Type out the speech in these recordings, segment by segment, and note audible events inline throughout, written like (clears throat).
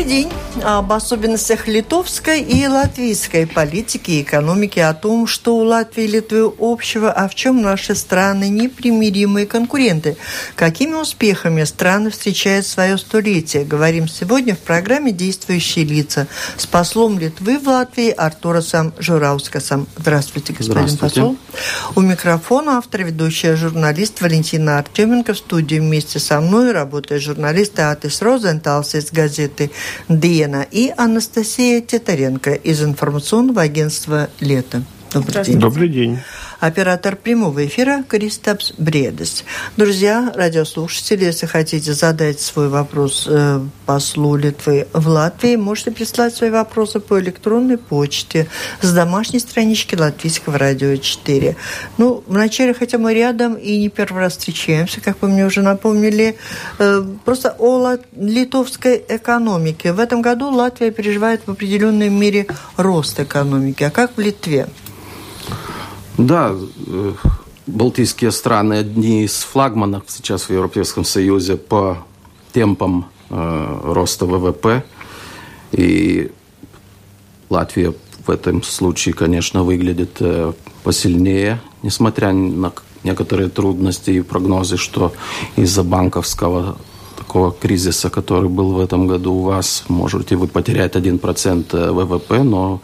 Добрый день об особенностях литовской и латвийской политики и экономики, о том, что у Латвии и Литвы общего, а в чем наши страны непримиримые конкуренты. Какими успехами страны встречают свое столетие? Говорим сегодня в программе «Действующие лица» с послом Литвы в Латвии Артурасом Жураускасом. Здравствуйте, господин Здравствуйте. посол. У микрофона автор, ведущая журналист Валентина Артеменко в студии вместе со мной работает журналист Атис Розенталс из газеты «Диена» Елена и Анастасия Титаренко из информационного агентства «Лето». Добрый день. Добрый день. Оператор прямого эфира Кристапс Бредес. Друзья, радиослушатели, если хотите задать свой вопрос э, послу Литвы в Латвии, можете прислать свои вопросы по электронной почте с домашней странички Латвийского радио 4. Ну, вначале, хотя мы рядом и не первый раз встречаемся, как вы мне уже напомнили, э, просто о литовской экономике. В этом году Латвия переживает в определенной мере рост экономики. А как в Литве? Да, э, Балтийские страны одни из флагманов сейчас в Европейском Союзе по темпам э, роста ВВП. И Латвия в этом случае, конечно, выглядит э, посильнее, несмотря на некоторые трудности и прогнозы, что из-за банковского такого кризиса, который был в этом году у вас, можете вы потерять 1% ВВП, но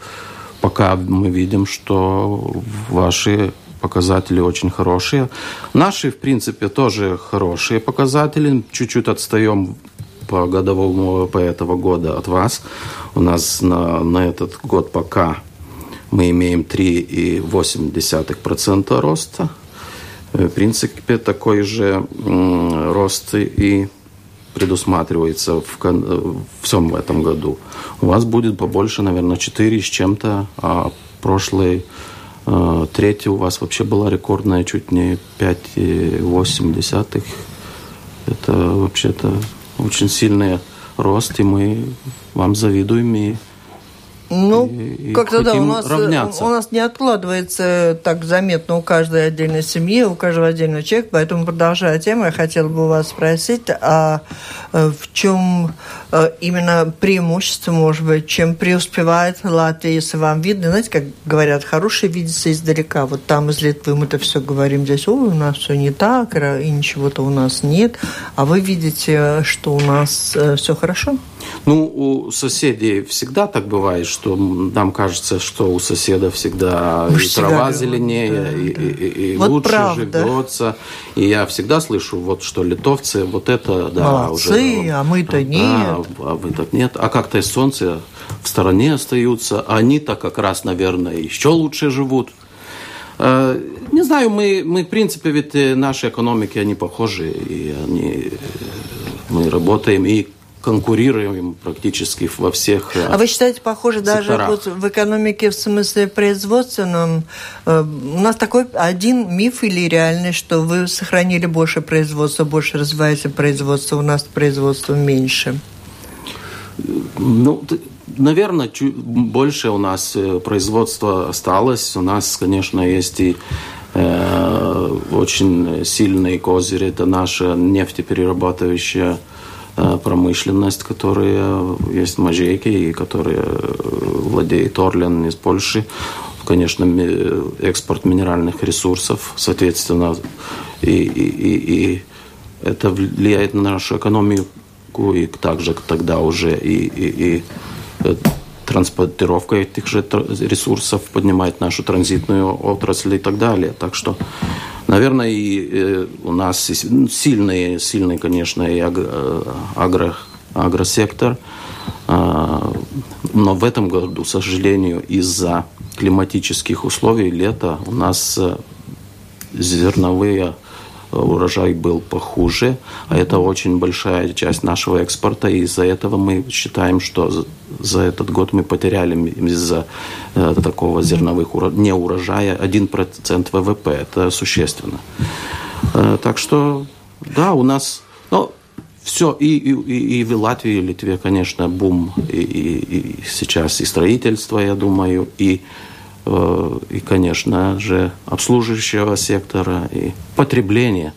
пока мы видим, что ваши показатели очень хорошие. Наши, в принципе, тоже хорошие показатели. Чуть-чуть отстаем по годовому ВВП этого года от вас. У нас на, на этот год пока мы имеем 3,8% роста. В принципе, такой же рост и предусматривается в, в всем этом году. У вас будет побольше, наверное, 4 с чем-то, а прошлый э, третий у вас вообще была рекордная чуть не 5,8. Это вообще-то очень сильный рост, и мы вам завидуем и ну, как-то да, у нас, э, равняться. у нас не откладывается так заметно у каждой отдельной семьи, у каждого отдельного человека, поэтому, продолжая тему, я хотела бы у вас спросить, а э, в чем именно преимущество, может быть, чем преуспевает Латвия, если вам видно, знаете, как говорят, хороший видится издалека, вот там из Литвы мы-то все говорим, здесь, ой, у нас все не так, и ничего-то у нас нет, а вы видите, что у нас все хорошо? Ну, у соседей всегда так бывает, что нам кажется, что у соседа всегда и трава зеленее, да, и, да. и, и, и вот лучше правда. живется. И я всегда слышу, вот что литовцы, вот это, да, Молодцы, уже... а мы-то нет. А, а вы-то нет. А как-то солнце в стороне остаются. А они-то как раз, наверное, еще лучше живут. Э, не знаю, мы, мы, в принципе, ведь э, наши экономики, они похожи, и они, э, мы работаем, и конкурируем практически во всех э, А вы считаете, похоже, даже вот в экономике в смысле производственном, у нас такой один миф или реальность, что вы сохранили больше производства, больше развиваете производство, у нас производство меньше? Ну, наверное, чуть больше у нас э, производства осталось. У нас, конечно, есть и э, очень сильные козыри. Это наша нефтеперерабатывающая Э, промышленность, которая есть в Мажейке и которая владеет Орлен из Польши. Конечно, экспорт минеральных ресурсов, соответственно, и, и, и, это влияет на нашу экономику, и также тогда уже и, и, и э, транспортировка этих же ресурсов поднимает нашу транзитную отрасль и так далее. Так что Наверное, и э, у нас сильный, сильный, конечно, и э, агро, агросектор. А, но в этом году, к сожалению, из-за климатических условий лета у нас э, зерновые урожай был похуже, а это очень большая часть нашего экспорта, и из-за этого мы считаем, что за этот год мы потеряли из-за э, такого зерновых не урожая 1% ВВП. Это существенно. Э, так что, да, у нас... Ну, все, и, и, и в Латвии, и Литве, конечно, бум, и, и, и сейчас и строительство, я думаю, и Э, и, конечно же, обслуживающего сектора и потребления.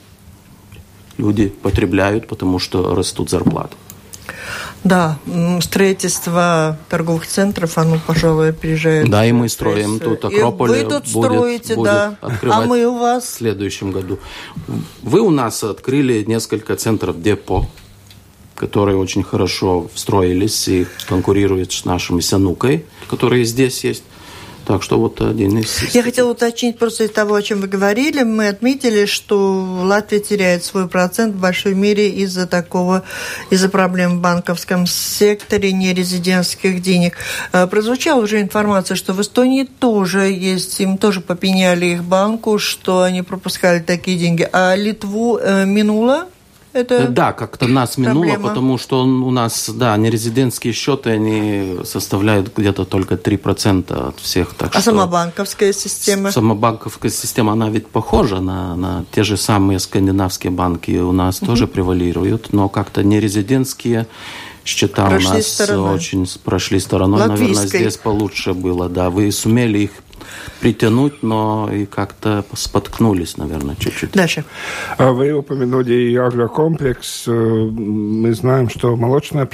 Люди потребляют, потому что растут зарплаты. Да, строительство торговых центров, оно, пожалуй, опережает. Да, и мы строим тут Акрополь. И вы тут будет, строите, будет да. А мы у вас? В следующем году. Вы у нас открыли несколько центров депо, которые очень хорошо встроились и конкурируют с нашими Санукой, которые здесь есть. Так что вот один из... Я хотела уточнить просто из того, о чем вы говорили. Мы отметили, что Латвия теряет свой процент в большой мере из-за такого, из-за проблем в банковском секторе нерезидентских денег. Э, прозвучала уже информация, что в Эстонии тоже есть, им тоже попеняли их банку, что они пропускали такие деньги. А Литву э, минуло это э, да, как-то нас проблема. минуло, потому что у нас, да, нерезидентские счеты, они составляют где-то только 3% от всех. Так а что сама банковская система? Сама банковская система, она ведь похожа на, на те же самые скандинавские банки, у нас угу. тоже превалируют, но как-то нерезидентские счета прошли у нас стороной. очень прошли стороной. Латвийской. Наверное, здесь получше было, да. Вы сумели их притянуть, но и как-то споткнулись, наверное, чуть-чуть. Дальше. А вы упомянули и агрокомплекс. Э, мы знаем, что молочная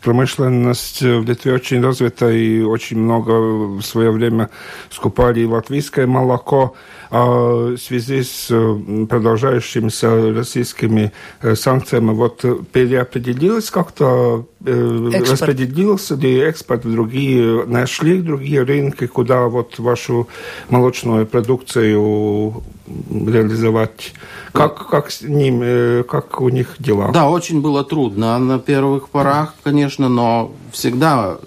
промышленность в Литве очень развита и очень много в свое время скупали латвийское молоко. А в связи с э, продолжающимися российскими э, санкциями вот переопределилось как-то, э, экспорт. распределился ли экспорт в другие, нашли другие рынки, куда вот вашу молочную продукцию реализовать. Как, как с ним, как у них дела? Да, очень было трудно на первых порах, конечно, но всегда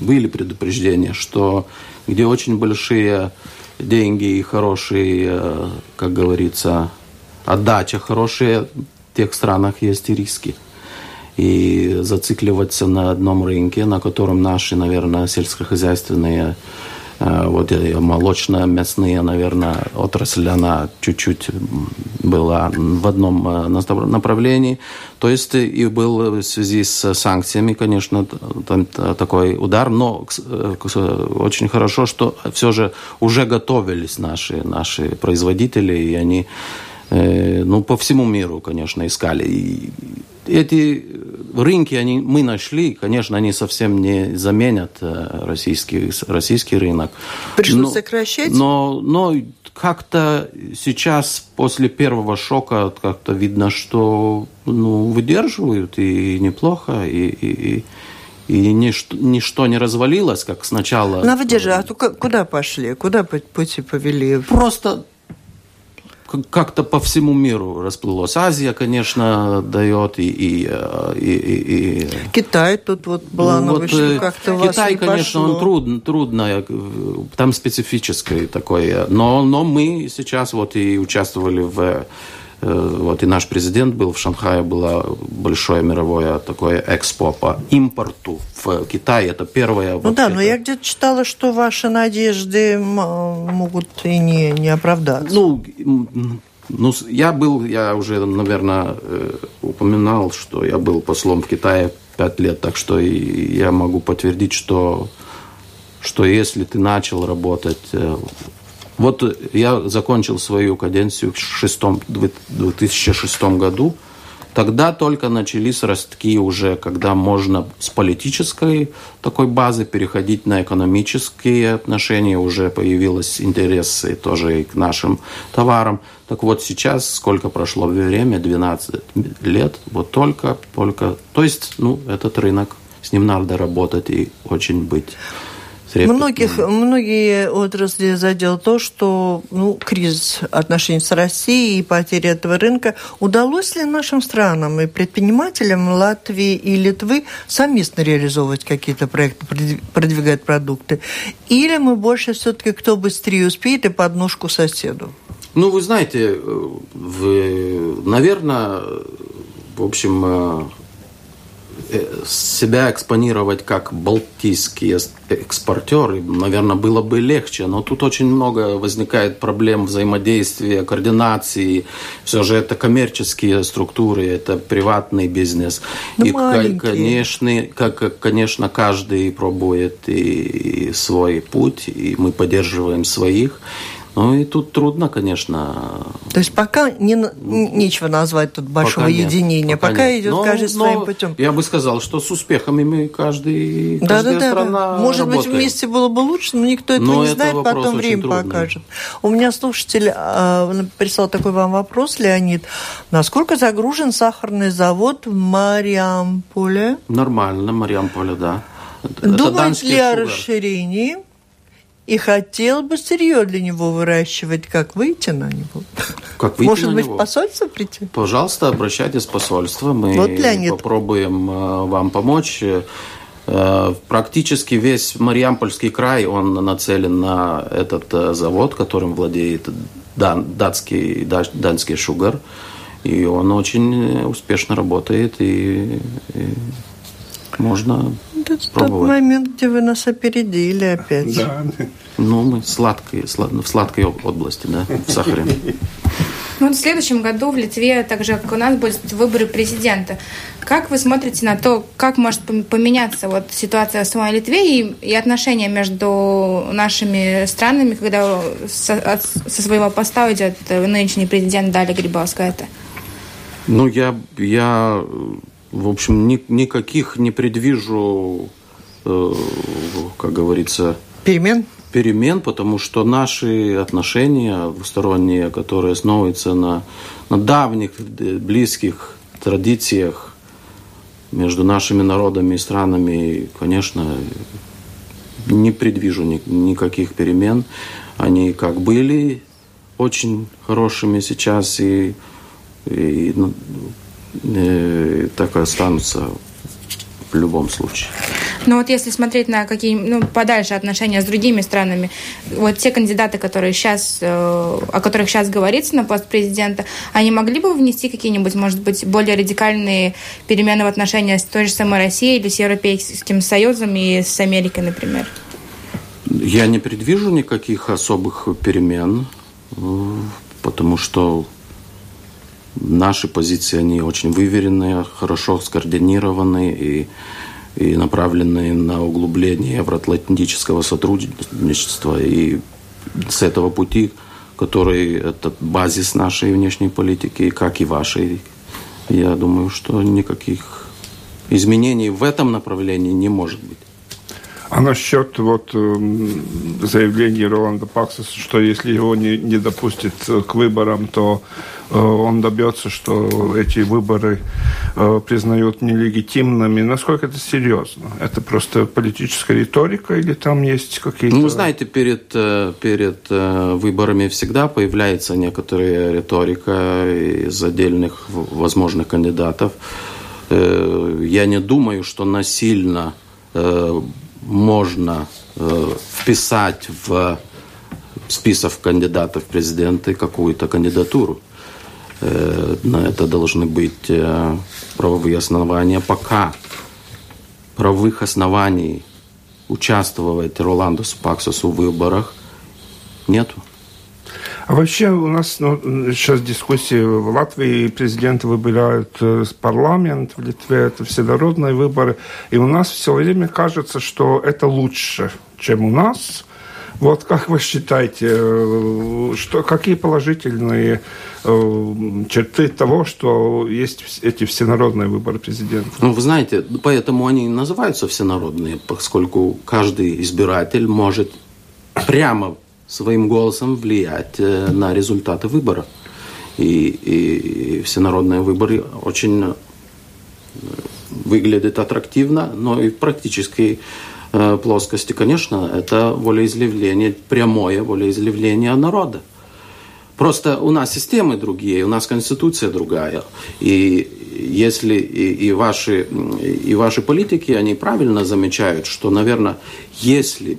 были предупреждения, что где очень большие деньги и хорошие, э, как говорится, отдача хорошая, в тех странах есть и риски. И зацикливаться на одном рынке, на котором наши, наверное, сельскохозяйственные вот молочная, мясные, наверное, отрасль, она чуть-чуть была в одном э, направлении. То есть и был в связи с санкциями, конечно, там такой удар, но э, очень хорошо, что все же уже готовились наши, наши производители, и они ну, по всему миру, конечно, искали. И эти рынки они, мы нашли, конечно, они совсем не заменят э, российский, российский рынок. Пришлось но, сокращать? Но, но как-то сейчас, после первого шока, как-то видно, что ну, выдерживают и неплохо, и, и, и и ничто, ничто не развалилось, как сначала. На выдержи, а куда пошли? Куда пути повели? Просто как-то по всему миру расплылось. Азия, конечно, дает и... и, и, и. Китай тут вот была ну, вот, э, как-то Китай, конечно, пошло. он трудно, трудно, там специфическое такое. Но, но мы сейчас вот и участвовали в Э, вот и наш президент был в Шанхае, было большое мировое такое экспо по импорту в Китае. Это первое. Ну вот да, это... но я где-то читала, что ваши надежды могут и не, не оправдаться. Ну, ну, я был, я уже, наверное, э, упоминал, что я был послом в Китае пять лет, так что я могу подтвердить, что, что если ты начал работать э, вот я закончил свою каденцию в 2006 году. Тогда только начались ростки уже, когда можно с политической такой базы переходить на экономические отношения. Уже появилось интерес тоже и к нашим товарам. Так вот сейчас, сколько прошло время, 12 лет, вот только, только, то есть, ну, этот рынок, с ним надо работать и очень быть Многих, многие отрасли задел то, что ну, кризис отношений с Россией и потеря этого рынка. Удалось ли нашим странам и предпринимателям Латвии и Литвы совместно реализовывать какие-то проекты, продвигать продукты? Или мы больше все-таки кто быстрее успеет и подножку соседу? Ну, вы знаете, в, наверное, в общем, Э, себя экспонировать как балтийский экспортер, наверное, было бы легче. Но тут очень много возникает проблем взаимодействия, координации. Все же это коммерческие структуры, это приватный бизнес. Да и, конечно, как, конечно, каждый пробует и свой путь, и мы поддерживаем своих. Ну и тут трудно, конечно. То есть пока не, нечего назвать тут большого пока единения, пока, пока нет. идет но, каждый но своим путем. Я бы сказал, что с успехами мы каждый, да, каждая да, страна да. Может работает. быть, вместе было бы лучше, но никто этого но не знает, потом время трудный. покажет. У меня слушатель э, прислал такой вам вопрос, Леонид. Насколько загружен сахарный завод в Мариамполе? Нормально, Мариамполе, да. Думает ли о расширении? И хотел бы сырье для него выращивать. Как выйти на него? Как выйти Может на быть, него? в посольство прийти? Пожалуйста, обращайтесь в посольство. Мы вот, Леонид. попробуем э, вам помочь. Э, практически весь Мариампольский край, он нацелен на этот э, завод, которым владеет дан, датский, данский шугар. И он очень успешно работает. И, и можно это тот момент, где вы нас опередили опять. Да. Ну, мы сладкие, слад, в сладкой области, да, в сахаре. Ну, в следующем году в Литве, так же, как у нас, будут выборы президента. Как вы смотрите на то, как может поменяться вот ситуация в самой Литве и, и отношения между нашими странами, когда со, со своего поста уйдет нынешний президент Дали Грибовская? Ну, я, я в общем, ни, никаких не предвижу, э, как говорится... Перемен? Перемен, потому что наши отношения двусторонние, которые основываются на, на давних, близких традициях между нашими народами и странами, конечно, не предвижу ни, никаких перемен. Они как были очень хорошими сейчас и, и ну, э, так и останутся в любом случае. Но вот если смотреть на какие, ну, подальше отношения с другими странами, вот те кандидаты, которые сейчас, э, о которых сейчас говорится на пост президента, они могли бы внести какие-нибудь, может быть, более радикальные перемены в отношениях с той же самой Россией или с Европейским Союзом и с Америкой, например? Я не предвижу никаких особых перемен, э, потому что Наши позиции, они очень выверенные, хорошо скоординированные и, и направленные на углубление евроатлантического сотрудничества. И с этого пути, который это базис нашей внешней политики, как и вашей, я думаю, что никаких изменений в этом направлении не может быть. А насчет вот эм, заявления Роланда Паксаса, что если его не, не допустят к выборам, то он добьется, что эти выборы э, признают нелегитимными. Насколько это серьезно? Это просто политическая риторика или там есть какие-то... Ну, знаете, перед, э, перед выборами всегда появляется некоторая риторика из отдельных возможных кандидатов. Я не думаю, что насильно можно э, вписать в список кандидатов в президенты какую-то кандидатуру. Э, на это должны быть э, правовые основания. Пока правовых оснований участвовать Роланду Спаксосу в выборах нету. А вообще у нас ну, сейчас дискуссии в Латвии президенты выбирают э, парламент, в Литве это всенародные выборы, и у нас все время кажется, что это лучше, чем у нас. Вот как вы считаете, э, что, какие положительные э, черты того, что есть эти всенародные выборы президента? Ну, вы знаете, поэтому они называются всенародные, поскольку каждый избиратель может прямо своим голосом влиять э, на результаты выбора. И, и, и всенародные выборы очень выглядят аттрактивно, но и э, плоскости, конечно, это волеизъявление, прямое волеизъявление народа. Просто у нас системы другие, у нас конституция другая. И если и, и, ваши, и ваши политики, они правильно замечают, что, наверное, если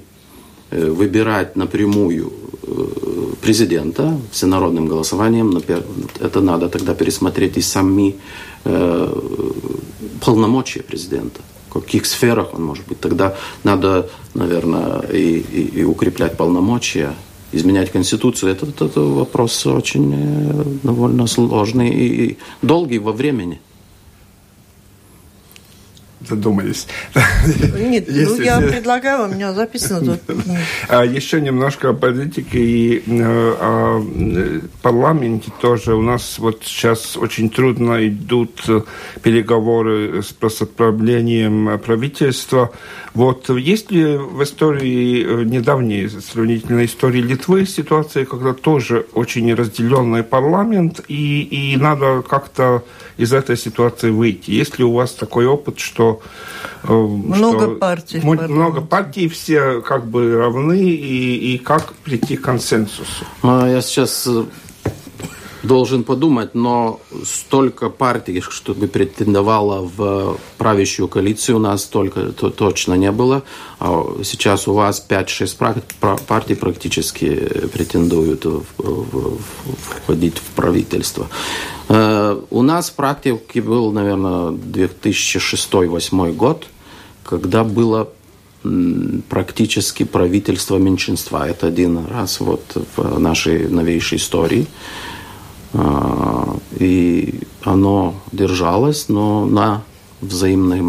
Э, выбирать напрямую э, президента всенародным голосованием. Это надо тогда пересмотреть и сами э, полномочия президента. Каких сферах он может быть. Тогда надо, наверное, и, и, и укреплять полномочия, изменять Конституцию. Это, это, это вопрос очень э, довольно сложный и долгий во времени задумались. Нет, ну я предлагаю, у меня записано тут. А еще немножко о политике и э, о э, парламенте тоже. У нас вот сейчас очень трудно идут переговоры с прославлением правительства. Вот есть ли в истории, э, недавней сравнительной истории Литвы ситуация, когда тоже очень разделенный парламент, и, и надо как-то из этой ситуации выйти? Есть ли у вас такой опыт, что... Э, много что партий. Много партий, все как бы равны, и, и как прийти к консенсусу? А, я сейчас э, должен подумать, но столько партий, чтобы претендовало в правящую коалицию, у нас столько то, точно не было. А сейчас у вас 5-6 партий практически претендуют в, в, входить в правительство. Э, у нас в практике был, наверное, 2006-2008 год, когда было практически правительство меньшинства. Это один раз вот в нашей новейшей истории. А, и оно держалось, но на взаимных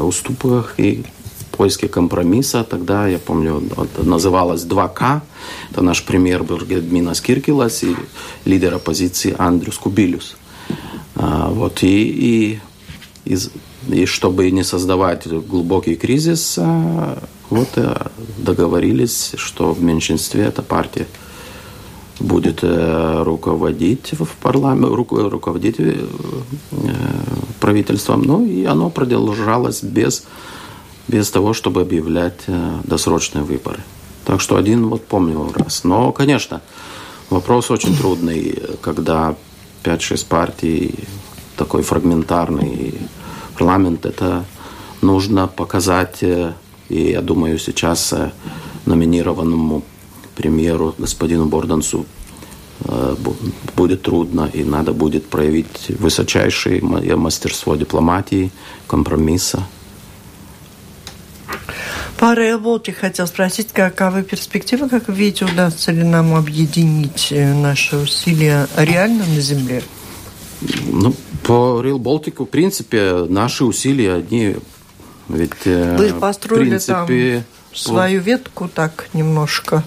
уступках и поиске компромисса. Тогда, я помню, называлось 2К. Это наш премьер был Гедминас Киркилас и лидер оппозиции Андрюс Кубилюс. А, вот, и, и, и, и чтобы не создавать глубокий кризис, а, вот э, договорились, что в меньшинстве эта партия будет э, руководить в парламент, руководить э, правительством. Ну и оно продолжалось без, без того, чтобы объявлять э, досрочные выборы. Так что один вот помню раз. Но, конечно, вопрос очень трудный, когда 5-6 партий, такой фрагментарный парламент, это нужно показать, и я думаю, сейчас номинированному премьеру господину Бордансу э, будет трудно, и надо будет проявить высочайшее мастерство дипломатии, компромисса. По Рейл хотел спросить, каковы перспективы, как видите, удастся ли нам объединить э, наши усилия реально на Земле? Ну, по Real Baltic, в принципе, наши усилия, одни ведь... Э, вы построили принципе, там свою ветку так немножко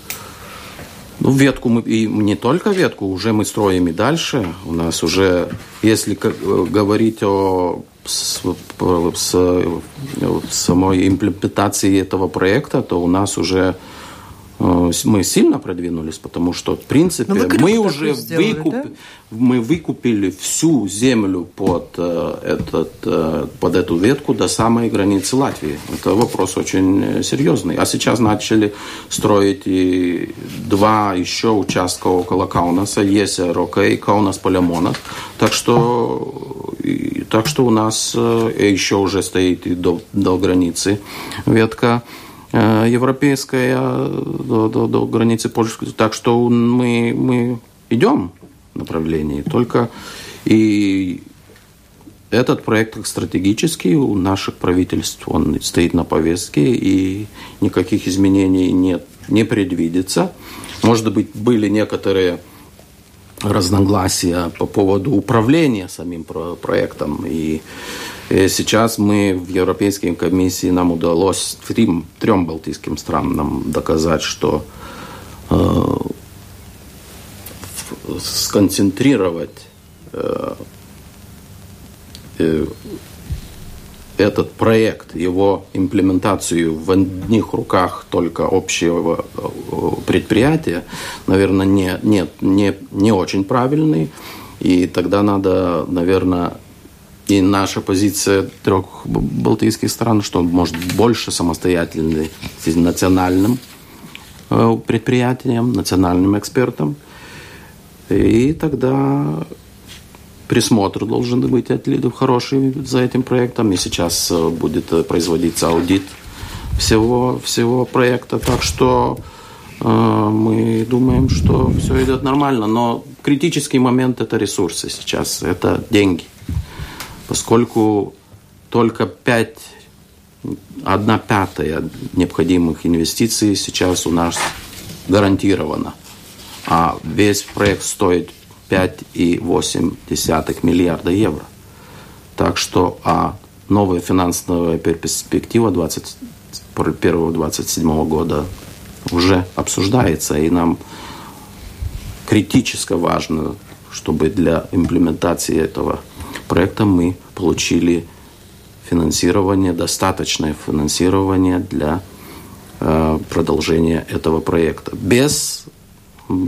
ну, ветку мы, и не только ветку, уже мы строим и дальше. У нас уже, если э, говорить о с, с, самой имплементации этого проекта, то у нас уже Э, мы сильно продвинулись, потому что, в принципе, ну, мы уже выкуп... да? мы выкупили всю землю под, э, этот, э, под эту ветку до самой границы Латвии. Это вопрос очень серьезный. А сейчас начали строить и два еще участка около Каунаса, есть Рока и Каунас Полямона. Так что, так что у нас еще уже стоит и до, до границы ветка. Э, европейская до, до, до границы польской. Так что мы, мы идем в направлении. Только и этот проект как стратегический у наших правительств, он стоит на повестке, и никаких изменений нет, не предвидится. Может быть, были некоторые разногласия по поводу управления самим проектом. И сейчас мы в Европейской комиссии, нам удалось трем, трем балтийским странам доказать, что э, сконцентрировать э, э, этот проект, его имплементацию в одних руках только общего э, предприятия, наверное, не, не, не, не очень правильный. И тогда надо, наверное, и наша позиция трех балтийских стран, что может больше самостоятельный национальным э, предприятиям, национальным экспертам. И тогда присмотр должен быть от лидов хороший за этим проектом. И сейчас э, будет э, производиться аудит всего, всего проекта. Так что мы думаем, что все идет нормально. Но критический момент – это ресурсы сейчас, это деньги. Поскольку только 5, одна пятая необходимых инвестиций сейчас у нас гарантирована. А весь проект стоит 5,8 миллиарда евро. Так что а новая финансовая перспектива 2021-2027 года уже обсуждается, и нам критически важно, чтобы для имплементации этого проекта мы получили финансирование, достаточное финансирование для э, продолжения этого проекта. Без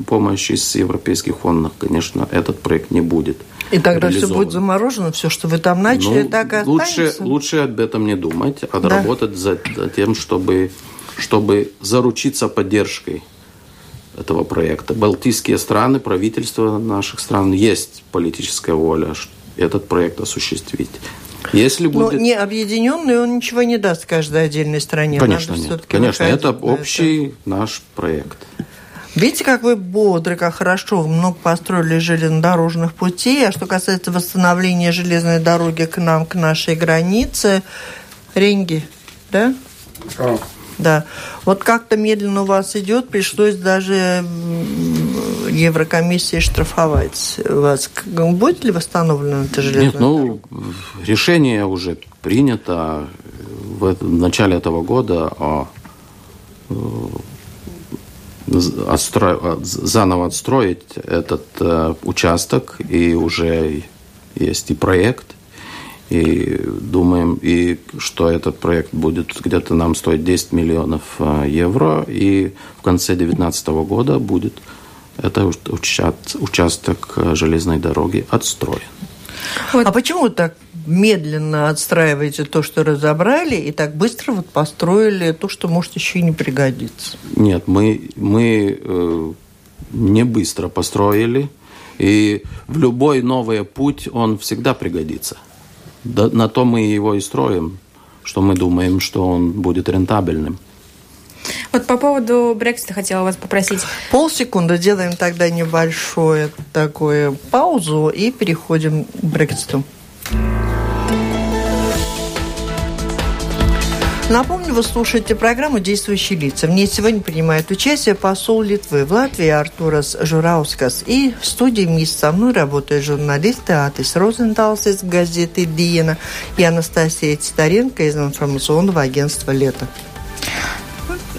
помощи из европейских фондов, конечно, этот проект не будет. И тогда все будет заморожено, все, что вы там начали, ну, так и лучше, лучше об этом не думать, а да. работать за, за тем, чтобы, чтобы заручиться поддержкой этого проекта. Балтийские страны, правительства наших стран, есть политическая воля этот проект осуществить. Если будет... Но не объединенный, он ничего не даст каждой отдельной стране. Конечно, нет. Конечно, это общий это. наш проект. Видите, как вы бодры, как хорошо, много построили железнодорожных путей. А что касается восстановления железной дороги к нам, к нашей границе, Ренги, да? А. Да. Вот как-то медленно у вас идет, пришлось даже Еврокомиссии штрафовать вас. Будет ли восстановлена эта железная Нет, ну, решение уже принято в начале этого года о э, отстро... заново отстроить этот э, участок, и уже есть и проект, и думаем, и что этот проект будет где-то нам стоить 10 миллионов э, евро, и в конце 2019 года будет этот участок э, железной дороги отстроен. Вот. А почему так медленно отстраиваете то, что разобрали, и так быстро вот построили то, что может еще и не пригодиться? Нет, мы, мы э, не быстро построили, и в любой новый путь он всегда пригодится. Да, на то мы его и строим, что мы думаем, что он будет рентабельным. Вот по поводу Брексита хотела вас попросить. Полсекунды делаем тогда небольшое такое паузу и переходим к Брекситу. Напомню, вы слушаете программу «Действующие лица». В ней сегодня принимает участие посол Литвы в Латвии Артурас Жураускас. И в студии вместе со мной работают журналисты Атис Розенталс из газеты «Диена» и Анастасия Титаренко из информационного агентства «Лето».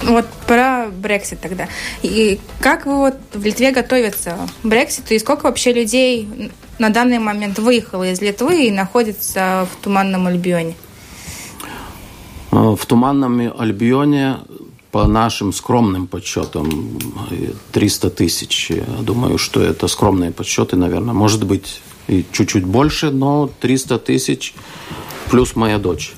Вот про Брексит тогда. И как вы вот в Литве готовятся к Брекситу, и сколько вообще людей на данный момент выехало из Литвы и находится в Туманном Альбионе? Э, в Туманном Альбионе по нашим скромным подсчетам 300 тысяч. Я думаю, что это скромные подсчеты, наверное. Может быть и чуть-чуть больше, но 300 тысяч плюс моя дочь.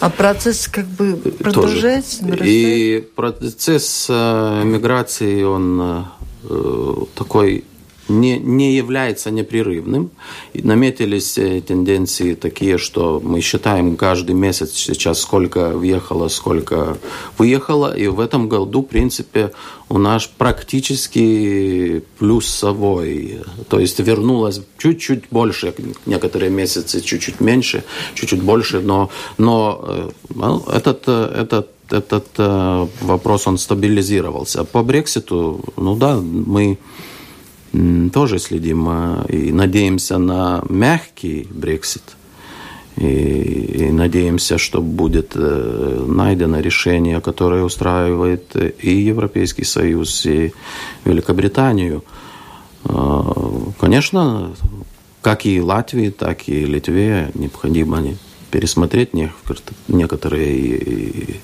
А процесс как бы продолжается? И процесс э, миграции, он э, такой не, не является непрерывным. Наметились э, тенденции такие, что мы считаем каждый месяц сейчас, сколько въехало, сколько выехало. И в этом году, в принципе, у нас практически плюсовой. То есть вернулось чуть-чуть больше, некоторые месяцы чуть-чуть меньше, чуть-чуть больше, но, но э, ну, этот, э, этот этот вопрос, он стабилизировался. По Брекситу, ну да, мы тоже следим а, и надеемся на мягкий Брексит. И, и надеемся, что будет э, найдено решение, которое устраивает и Европейский Союз, и Великобританию. Э, конечно, как и Латвии, так и Литве необходимо пересмотреть некоторые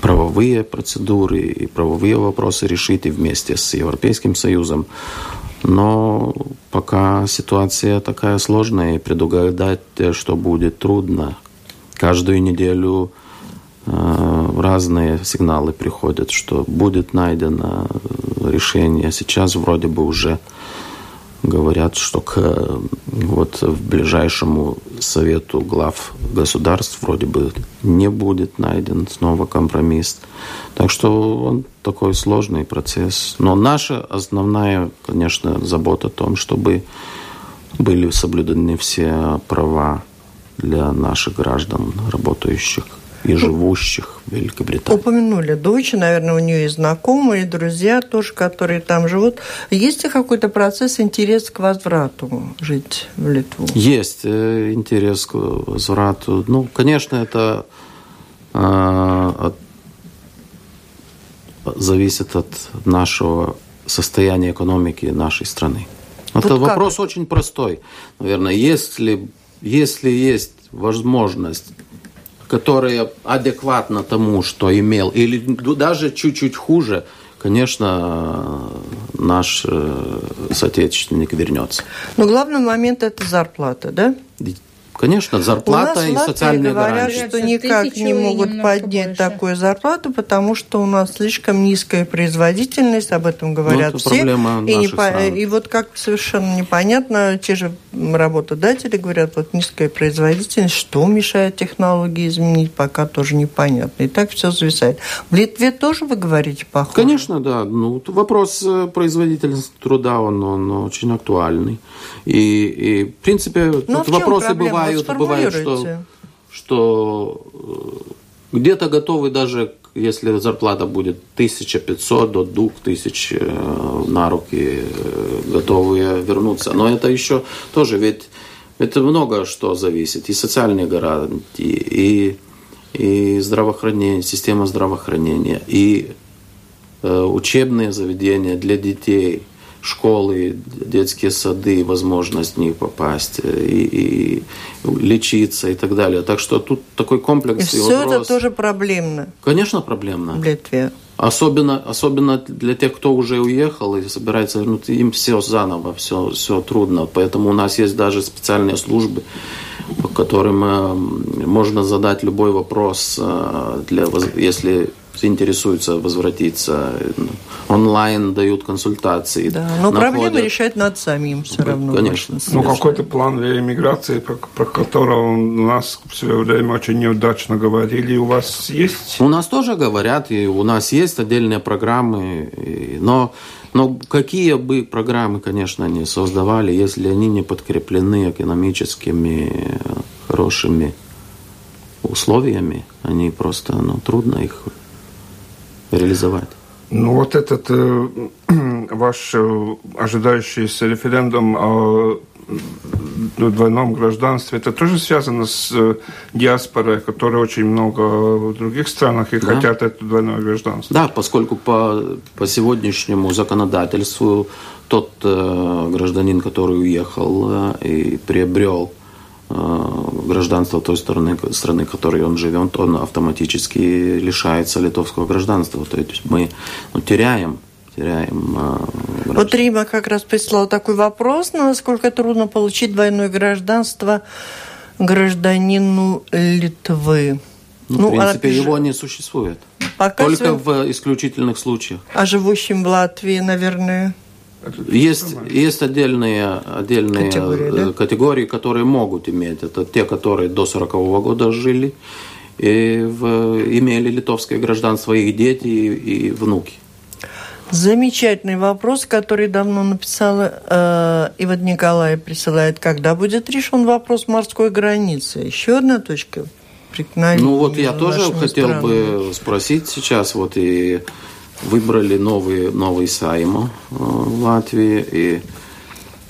правовые процедуры и правовые вопросы решить и вместе с Европейским Союзом. Но пока ситуация такая сложная, и предугадать, что будет трудно. Каждую неделю э, разные сигналы приходят, что будет найдено решение. Сейчас вроде бы уже говорят, что к вот в ближайшему совету глав государств вроде бы не будет найден снова компромисс. Так что он такой сложный процесс. Но наша основная, конечно, забота о том, чтобы были соблюдены все права для наших граждан, работающих и живущих в Великобритании. Упомянули дочь, наверное, у нее есть знакомые, друзья тоже, которые там живут. Есть ли какой-то процесс, интерес к возврату жить в Литву? Есть э, интерес к возврату. Ну, конечно, это э, от, зависит от нашего состояния экономики нашей страны. Это вот вопрос как? очень простой. Наверное, если, если есть возможность которая адекватна тому, что имел, или даже чуть-чуть хуже, конечно, наш э, соотечественник вернется. Но главный момент – это зарплата, да? Конечно, зарплата и социальные говорят, гарантии. что никак не могут поднять больше. такую зарплату, потому что у нас слишком низкая производительность, об этом говорят ну, все. Проблема и, не по... и вот как совершенно непонятно, те же работодатели говорят, вот низкая производительность, что мешает технологии изменить, пока тоже непонятно. И так все зависает. В Литве тоже вы говорите похоже? Конечно, да. Ну, вопрос э, производительности труда, он, он очень актуальный. И, и в принципе, Но тут вопросы бывают бывают, бывает, что, что э, где-то готовы даже, если зарплата будет 1500 до 2000 э, на руки, э, готовы вернуться. Но это еще тоже, ведь это много что зависит. И социальные гарантии, и, и здравоохранение, система здравоохранения, и учебные заведения для детей – школы, детские сады, возможность в них попасть, э, и, и лечиться и так далее. Так что тут такой комплекс. И, и все вопрос... это тоже проблемно. Конечно, проблемно. В Литве. Особенно, особенно для тех, кто уже уехал и собирается вернуться, им все заново, все, все трудно. Поэтому у нас есть даже специальные службы, по которым э, можно задать любой вопрос, э, для, если заинтересуются возвратиться. Онлайн дают консультации. Да, но находят. проблемы решать надо самим все равно. Конечно. Ну, какой-то план реэмиграции, про, про которого у нас все время очень неудачно говорили, у вас есть? У нас тоже говорят, и у нас есть отдельные программы, но но какие бы программы, конечно, они создавали, если они не подкреплены экономическими хорошими условиями, они просто, ну, трудно их реализовать? Ну вот этот э, (clears throat) ваш э, ожидающийся референдум о двойном гражданстве, это тоже связано с э, диаспорой, которая очень много в других странах и да. хотят это двойное гражданство. Да, поскольку по, по сегодняшнему законодательству тот э, гражданин, который уехал э, и приобрел Э, гражданства той стороны, страны, в которой он живет, он автоматически лишается литовского гражданства. То есть мы ну, теряем теряем. Э, вот Рима как раз прислала такой вопрос, насколько трудно получить двойное гражданство гражданину Литвы. Ну, ну в принципе, пишет... его не существует. Пока Только в исключительных случаях. А живущим в Латвии, наверное... Есть, есть отдельные, отдельные категории, да? категории, которые могут иметь. Это те, которые до 40 -го года жили и в, имели литовское гражданство, их дети и, и внуки. Замечательный вопрос, который давно написала э, Иван Николай присылает. Когда будет решен вопрос морской границы? Еще одна точка преткновения. Ну вот я тоже хотел страну. бы спросить сейчас вот и выбрали новый, новый Саймо э, в Латвии. И,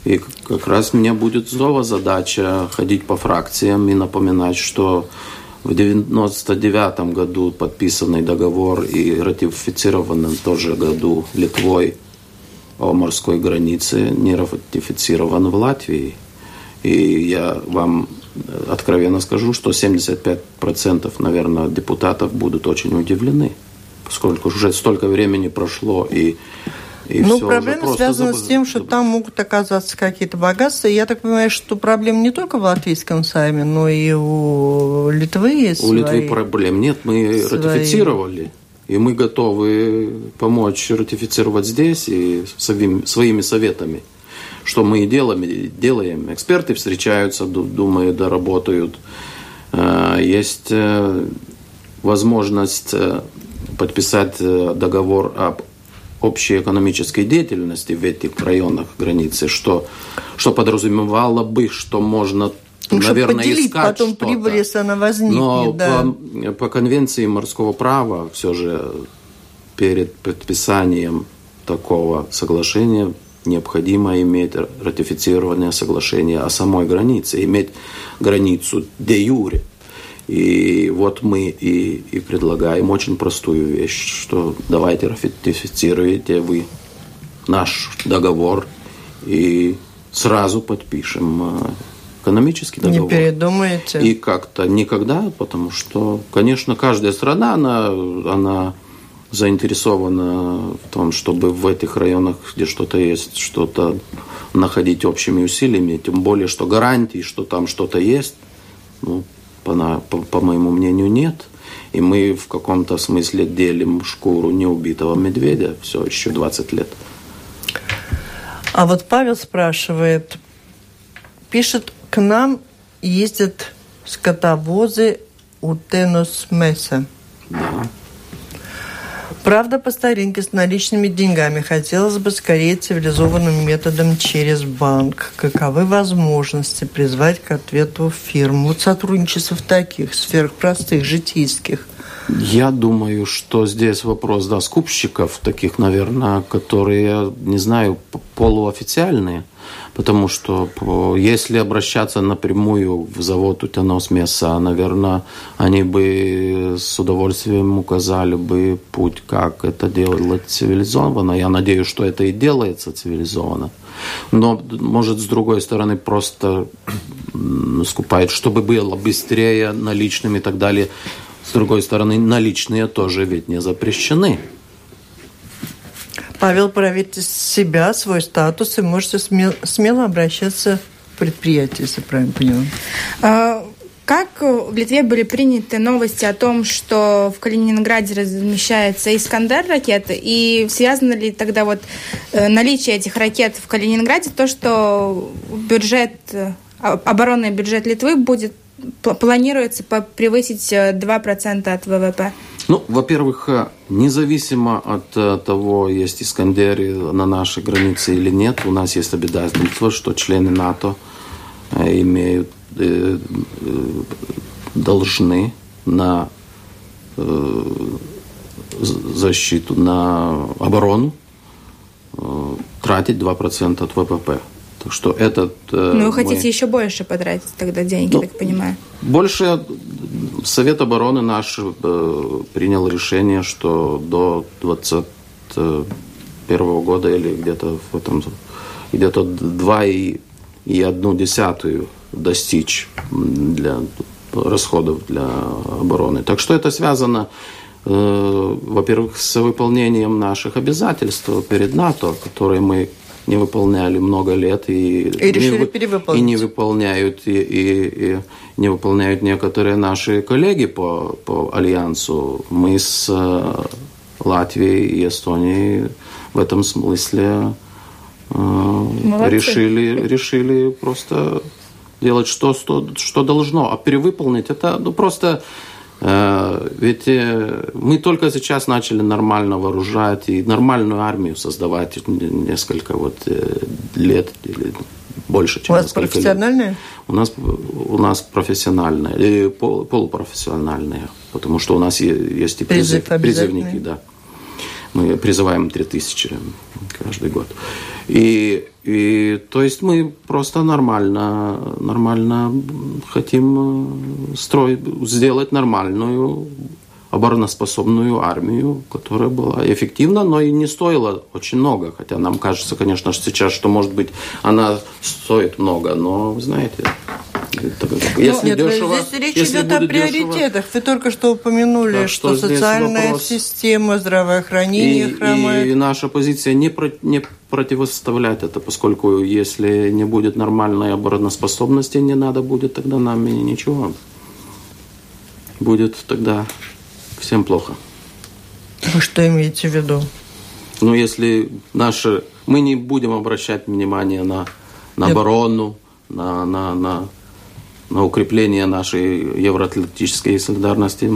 и как раз мне будет снова задача ходить по фракциям и напоминать, что в 1999 году подписанный договор и ратифицированный в том же году Литвой о морской границе не ратифицирован в Латвии. И я вам откровенно скажу, что 75% наверное, депутатов будут очень удивлены поскольку уже столько времени прошло и и ну, проблема связана забыл... с тем, что там могут оказаться какие-то богатства. я так понимаю, что проблем не только в латвийском сайме, но и у Литвы есть У свои... Литвы проблем нет, мы свои... ратифицировали. И мы готовы помочь ратифицировать здесь и своими, своими советами. что мы и делаем, делаем. Эксперты встречаются, думаю, доработают. Э, есть э, возможность э, подписать договор об общей экономической деятельности в этих районах границы, что, что подразумевало бы, что можно ну, наверное, поделить искать потом прибыль, если она возникнет. Но да. по, по конвенции морского права все же перед подписанием такого соглашения необходимо иметь ратифицированное соглашение о самой границе, иметь границу де юре. И вот мы и, и предлагаем очень простую вещь, что давайте ратифицируйте вы наш договор и сразу подпишем э, экономический договор. Не передумаете? И как-то никогда, потому что, конечно, каждая страна, она, она заинтересована в том, чтобы в этих районах, где что-то есть, что-то находить общими усилиями, тем более, что гарантии, что там что-то есть, ну, по, по, по моему мнению, нет. И мы в каком-то смысле делим шкуру неубитого медведя все еще 20 лет. А вот Павел спрашивает, пишет, к нам ездят скотовозы у Тенус Месса. Да. Правда, по старинке с наличными деньгами. Хотелось бы скорее цивилизованным методом через банк. Каковы возможности призвать к ответу фирму? Вот сотрудничество в таких сферах простых, житейских. Я думаю, что здесь вопрос да, скупщиков, таких, наверное, которые, не знаю, полуофициальные – потому что если обращаться напрямую в завод «Утянос мяса», наверное, они бы с удовольствием указали бы путь, как это делать цивилизованно. Я надеюсь, что это и делается цивилизованно. Но, может, с другой стороны, просто скупает, чтобы было быстрее наличными и так далее. С другой стороны, наличные тоже ведь не запрещены. Павел, проверьте себя, свой статус, и можете смело, смело обращаться в предприятие, если правильно поняла. А, как в Литве были приняты новости о том, что в Калининграде размещается Искандер ракеты, и связано ли тогда вот э, наличие этих ракет в Калининграде то, что бюджет, э, оборонный бюджет Литвы будет планируется превысить 2% э, от ВВП? Ну, во-первых, э, независимо от э, того, есть Искандеры на нашей границе или нет, у нас есть обязательство, что члены НАТО имеют, должны на защиту, на оборону тратить 2% от ВВП. Что этот... Ну, вы хотите еще больше потратить тогда деньги, ну, так понимаю? Больше Совет обороны наш э, принял решение, что до 2021 года или где-то в этом где-то 2 и, и одну десятую достичь для расходов для обороны. Так что это связано, э, во-первых, с выполнением наших обязательств перед НАТО, которые мы не выполняли много лет и, и решили не, перевыполнить. и не выполняют и, и, и не выполняют некоторые наши коллеги по, по альянсу. Мы с э, Латвией и Эстонией в этом смысле э, решили, решили просто делать что, что, что должно, а перевыполнить это ну, просто ведь э, мы только сейчас начали нормально вооружать и нормальную армию создавать несколько вот э, лет или больше, чем У вас профессиональные? Лет. У нас, у нас профессиональные, или полупрофессиональные, потому что у нас есть и призыв, призывники, да. Мы призываем 3000 каждый год. И, и то есть мы просто нормально, нормально хотим э, строить, сделать нормальную обороноспособную армию, которая была эффективна, но и не стоила очень много. Хотя нам кажется, конечно, сейчас, что, может быть, она стоит много, но, знаете, если Нет, дешево, здесь речь если идет о приоритетах. Дешево, Вы только что упомянули, так что, что социальная вопрос... система, здравоохранение и, хромает. И наша позиция не, про, не противоставлять это, поскольку если не будет нормальной обороноспособности, не надо будет тогда нам ничего. Будет тогда всем плохо. Вы что имеете в виду? Ну, если наши мы не будем обращать внимание на, на оборону, на, на, на, на укрепление нашей евроатлантической солидарности,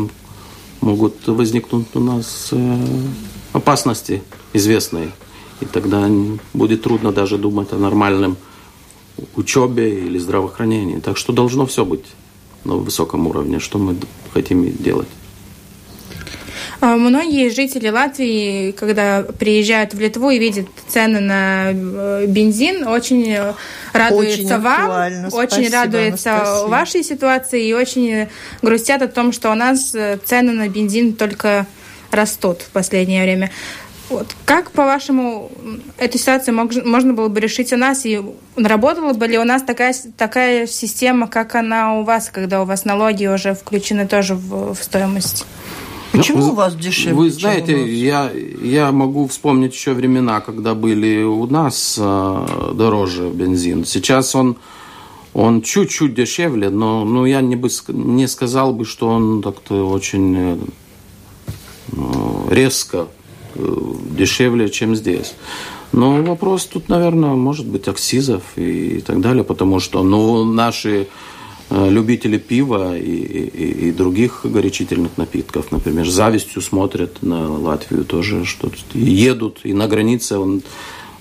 могут возникнуть у нас э, опасности известные. И тогда будет трудно даже думать о нормальном учебе или здравоохранении. Так что должно все быть на высоком уровне, что мы хотим делать. А многие жители Латвии, когда приезжают в Литву и видят цены на э, бензин, очень радуются очень вам, очень радуются Анастасия. вашей ситуации и очень грустят о том, что у нас э, цены на бензин только растут в последнее время. Вот. Как, по-вашему, эту ситуацию мог, можно было бы решить у нас? И работала бы ли у нас такая, такая система, как она у вас, когда у вас налоги уже включены тоже в, в стоимость? Почему ну, у вас дешевле? Вы знаете, я, я могу вспомнить еще времена, когда были у нас э, дороже бензин. Сейчас он, он чуть-чуть дешевле, но, но я не, бы, не сказал бы, что он так-то очень э, резко Э, дешевле, чем здесь. Но вопрос тут, наверное, может быть акцизов и так далее, потому что ну, наши любители пива и, и, и других горячительных напитков, например, с завистью смотрят на Латвию тоже, что едут и на границе он,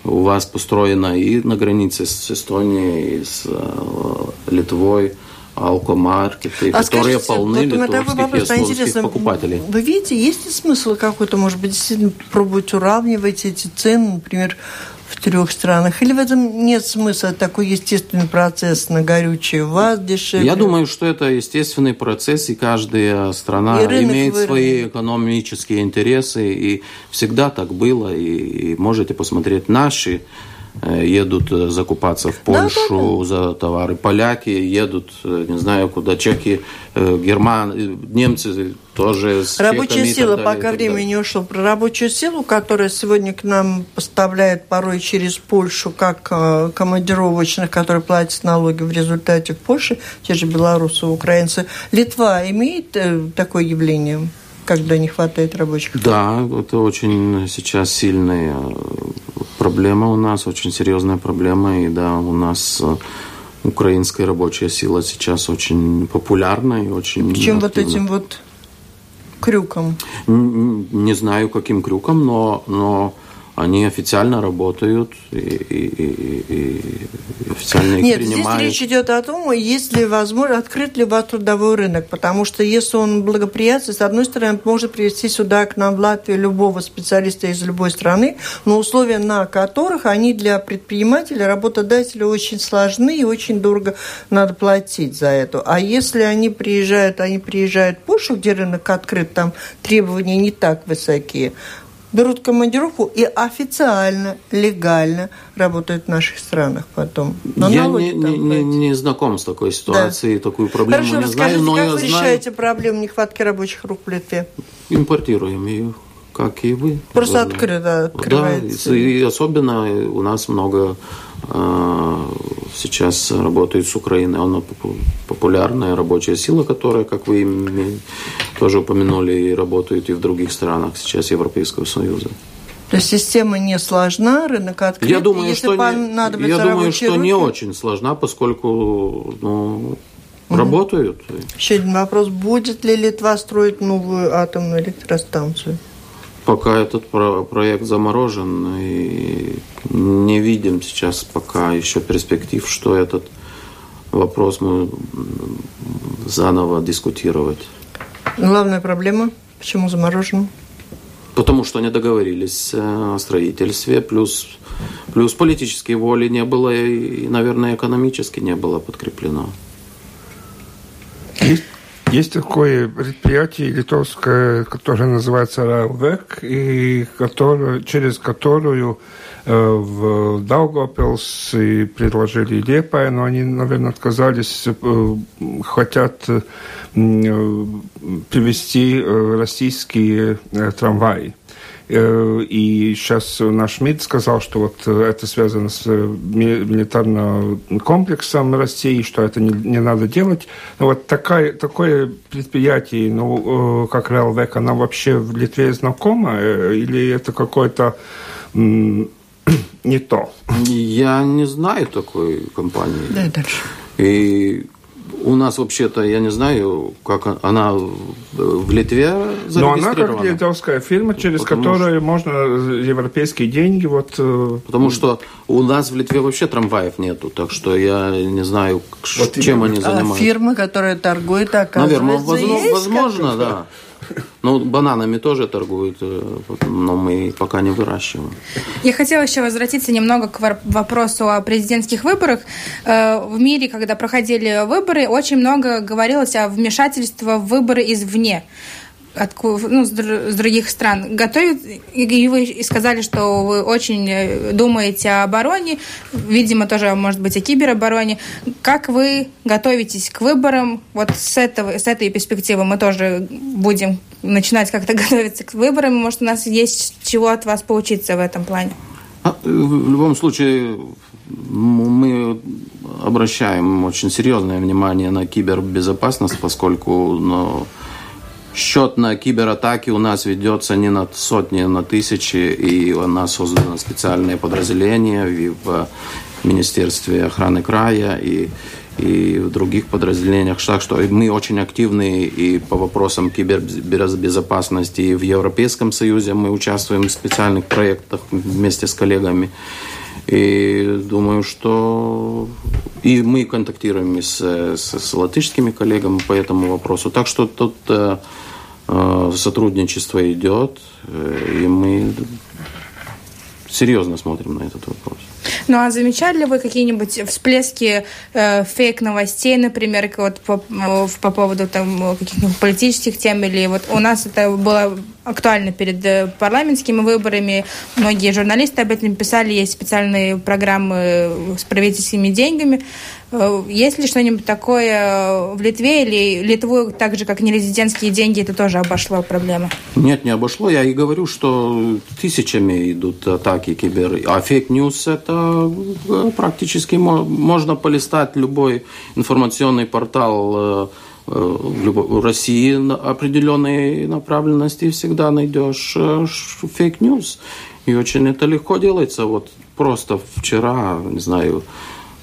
у вас построено и на границе с Эстонией, и с э, Литвой алкомаркеты, а которые скажите, полны вот литовских и покупателей. Вы видите, есть ли смысл какой-то, может быть, действительно пробовать уравнивать эти цены, например, в трех странах? Или в этом нет смысла? Такой естественный процесс на горючее у вас дешевле? Я думаю, что это естественный процесс, и каждая страна имеет вырвет. свои экономические интересы, и всегда так было, и, и можете посмотреть наши едут э, закупаться в Польшу да, да, да. за товары. Поляки едут, э, не знаю куда, чехи, герман, немцы тоже с Рабочая сила, далее, пока время не ушло. Про рабочую силу, которая сегодня к нам поставляет порой через Польшу, как командировочных, которые платят налоги в результате в Польше, те же белорусы, украинцы. Литва имеет такое явление? Когда не хватает рабочих? Да, это очень сейчас сильная проблема у нас, очень серьезная проблема. И да, у нас э, украинская рабочая сила сейчас очень популярна и очень Чем активна. вот этим вот крюком? Не, не знаю, каким крюком, но, но они официально работают и, и, и, и официально их Нет, принимают. здесь речь идет о том, есть ли возможно, открыт ли у вас трудовой рынок, потому что если он благоприятствует, с одной стороны, может привести сюда к нам в Латвию любого специалиста из любой страны, но условия на которых они для предпринимателя, работодателя очень сложны и очень дорого надо платить за это. А если они приезжают, они приезжают в Польшу, где рынок открыт, там требования не так высокие, берут командировку и официально, легально работают в наших странах потом. Но я не, не, не, не знаком с такой ситуацией, да. такую проблему Хорошо, не знаю. Но как я вы знаю... решаете проблему нехватки рабочих рук в Литве? Импортируем ее, как и вы. Просто открыто открывается. Да, и особенно у нас много сейчас работает с Украиной. Она популярная рабочая сила, которая, как вы тоже упомянули, и работает и в других странах сейчас Европейского Союза. То есть система не сложна, рынок открыт. Я думаю, что, не, я думаю, что не очень сложна, поскольку ну, угу. работают. Еще один вопрос. Будет ли Литва строить новую атомную электростанцию? Пока этот про проект заморожен, и не видим сейчас пока еще перспектив, что этот вопрос мы заново дискутировать. Главная проблема, почему заморожен? Потому что не договорились э, о строительстве, плюс, плюс политической воли не было и, наверное, экономически не было подкреплено. Есть есть такое предприятие литовское, которое называется РАЛВЕК, и которое, через которую э, в Даугавпилс предложили Лепая, но они, наверное, отказались, э, хотят э, привести российские трамваи. Э, и сейчас наш МИД сказал, что вот э, это связано с э, милитарным комплексом России, что это не, не надо делать. Но вот такая, такое предприятие, ну, как Релвек, оно вообще в Литве знакомо? Или это какой-то (clears throat) не то. Я не знаю такой компании. Да, дальше. И у нас вообще-то, я не знаю, как она в Литве Но она как литовская фирма, через Потому которую что... можно европейские деньги вот... э, Потому что у нас в Литве вообще трамваев нету, так что я не знаю, Вот чем именно. они А занимаются. фирма, которая торгует, Наверное, оказывается, возможно, есть возможно да. Ну, бананами тоже торгуют, э, но мы пока не выращиваем. Я хотела еще возвратиться немного к вопросу о президентских выборах. Э, В мире, когда проходили выборы, очень много говорилось о вмешательстве в выборы извне. Отку- ну, с, др- с других стран готовят, и вы сказали, что вы очень э, думаете о обороне, видимо, тоже, может быть, о киберобороне. Как вы готовитесь к выборам? Вот с, этого, с этой перспективы мы тоже будем начинать как-то (laughs) готовиться к выборам. Может, у нас есть чего от вас поучиться в этом плане? А, э, В любом случае, мы обращаем очень серьезное внимание на кибербезопасность, поскольку ну, счет на кибератаки у нас ведется не на сотни, а на тысячи, и у нас создано специальное подразделение в Министерстве охраны края, и и в других подразделениях. Так что мы очень активны и по вопросам кибербезопасности и в Европейском Союзе мы участвуем в специальных проектах вместе с коллегами. И думаю, что и мы контактируем с, с, с латышскими коллегами по этому вопросу. Так что тут э, э, сотрудничество идет, э, и мы серьезно смотрим на этот вопрос. Ну а замечали ли вы какие-нибудь всплески э, фейк-новостей, например, вот по, э, по поводу там каких-нибудь политических тем? Или вот у нас это было актуально перед э, парламентскими выборами. Многие журналисты об этом писали. Есть специальные программы с правительственными деньгами. Э, Есть ли что-нибудь такое в Литве или Литву, так же, как нерезидентские деньги, это тоже обошло проблема? Нет, не обошло. Я и говорю, что тысячами идут атаки кибер. А fake news это э, практически мо- можно полистать любой информационный портал э, э, в любой- в России на определенной направленности всегда найдешь э, fake news. И очень это легко делается. Вот просто вчера, не знаю,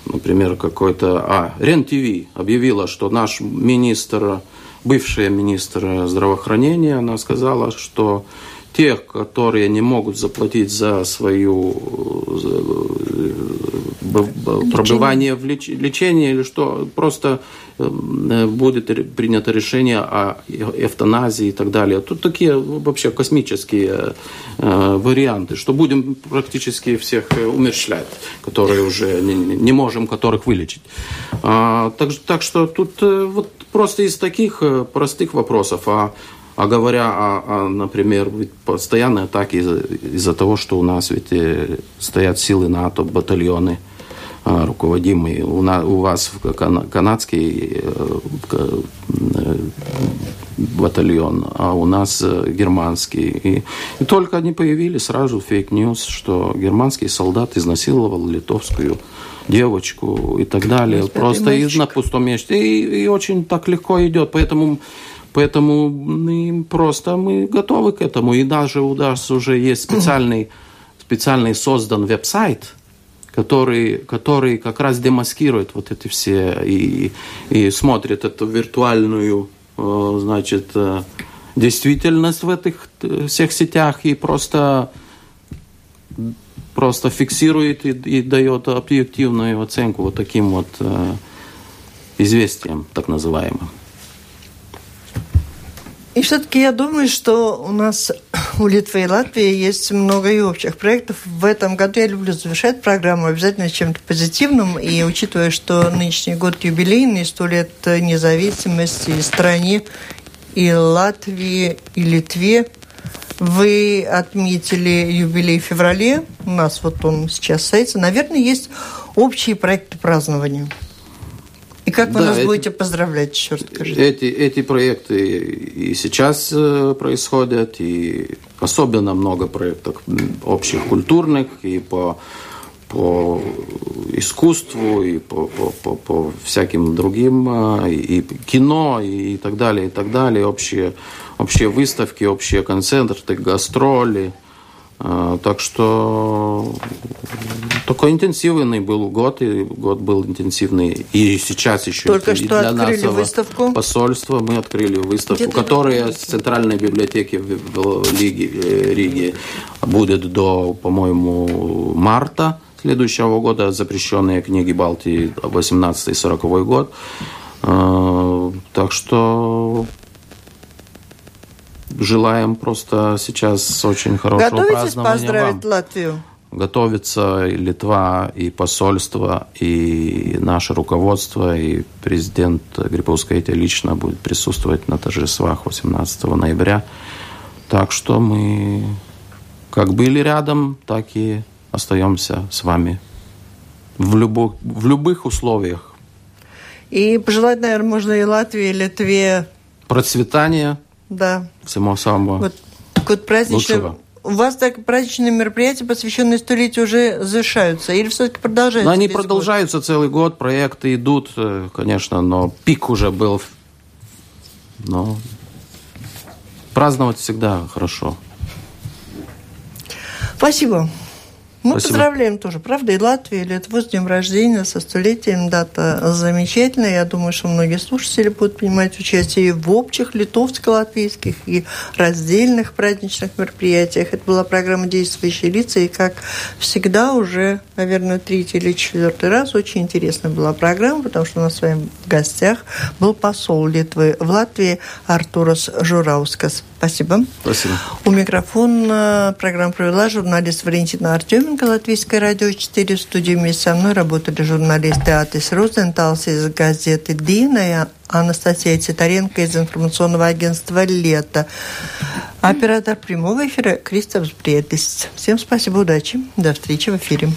например, какой-то... А, РЕН-ТВ объявила, что наш министр, бывшая министр здравоохранения, она сказала, что тех, которые не могут заплатить за свою б- пробывание в леч- лечении или что, просто э, будет принято решение о э- эвтаназии и так далее. Тут такие вообще космические э, варианты, что будем практически всех умерщвлять, которые уже не, не- можем которых вылечить. А, так, так что тут вот просто из таких простых вопросов, а а говоря о, о, например, ведь постоянные атаки из-за, из-за того, что у нас ведь э, стоят силы НАТО, батальоны э, руководимые. У, на, у вас канадский э, батальон, а у нас германский. И, и только они появились, сразу fake news, что германский солдат изнасиловал литовскую девочку и так далее. Распятый Просто из, на пустом месте. И, и очень так легко идет. Поэтому Поэтому мы просто мы готовы к этому. И даже у нас уже есть специальный, (clears throat) специальный создан веб-сайт, который, который как раз демаскирует вот эти все и, и смотрит эту виртуальную э, значит, э, действительность в этих э, всех сетях и просто просто фиксирует и, и дает объективную оценку вот таким вот э, известиям, так называемым. И все-таки я думаю, что у нас (clears throat) у Литвы и Латвии есть много и общих проектов. В этом году я люблю завершать программу обязательно чем-то позитивным. И учитывая, что нынешний год юбилейный, сто лет независимости стране и Латвии, и Литве, вы отметили юбилей в феврале. У нас вот он сейчас состоится. Наверное, есть общие проекты празднования. И как вы Да, нас эти- будете поздравлять, черт скажите? Эти, эти проекты и сейчас э, происходят, и особенно много проектов общих культурных, и по, по искусству, и по, по, по, по всяким другим, э, и кино, и так далее, и так далее, общие, общие выставки, общие концерты, гастроли. А, так что такой интенсивный был год, и год был интенсивный. И сейчас еще Только и что для открыли нашего выставку. посольства мы открыли выставку, которая с Центральной библиотеки в, в Лиге, э, Риге будет до, по-моему, марта следующего года. Запрещенные книги Балтии 18-40 год. А, так что желаем просто сейчас очень хорошего Готовитесь празднования поздравить вам. Латвию? Готовится и Литва, и посольство, и наше руководство, и президент Грибовская лично будет присутствовать на торжествах 18 ноября. Так что мы как были рядом, так и остаемся с вами в, любо, в любых условиях. И пожелать, наверное, можно и Латвии, и Литве. Процветания. Да. Всего самого вот, вот праздничное... лучшего. У вас так праздничные мероприятия, посвященные столетию, уже завершаются? Или все-таки продолжаются? Но они продолжаются год? целый год, проекты идут, э, конечно, но пик уже был. Но праздновать всегда хорошо. Спасибо. Мы Спасибо. поздравляем тоже, правда, и Латвию, и Литву с днем рождения, со столетием. Дата замечательная. Я думаю, что многие слушатели будут принимать участие и в общих литовско-латвийских, и раздельных праздничных мероприятиях. Это была программа «Действующие лица», и, как всегда, уже, наверное, третий или четвертый раз очень интересная была программа, потому что у нас с вами в гостях был посол Литвы в Латвии Артурас Жураускас. Спасибо. Спасибо. У микрофона программу провела журналист Валентина Артеменко, Латвийское радио 4. В студии вместе со мной работали журналисты Атис Розенталс из газеты «Дина» и Анастасия Титаренко из информационного агентства «Лето». Оператор прямого эфира Кристоф Бредис. Всем спасибо, удачи. До встречи в эфире.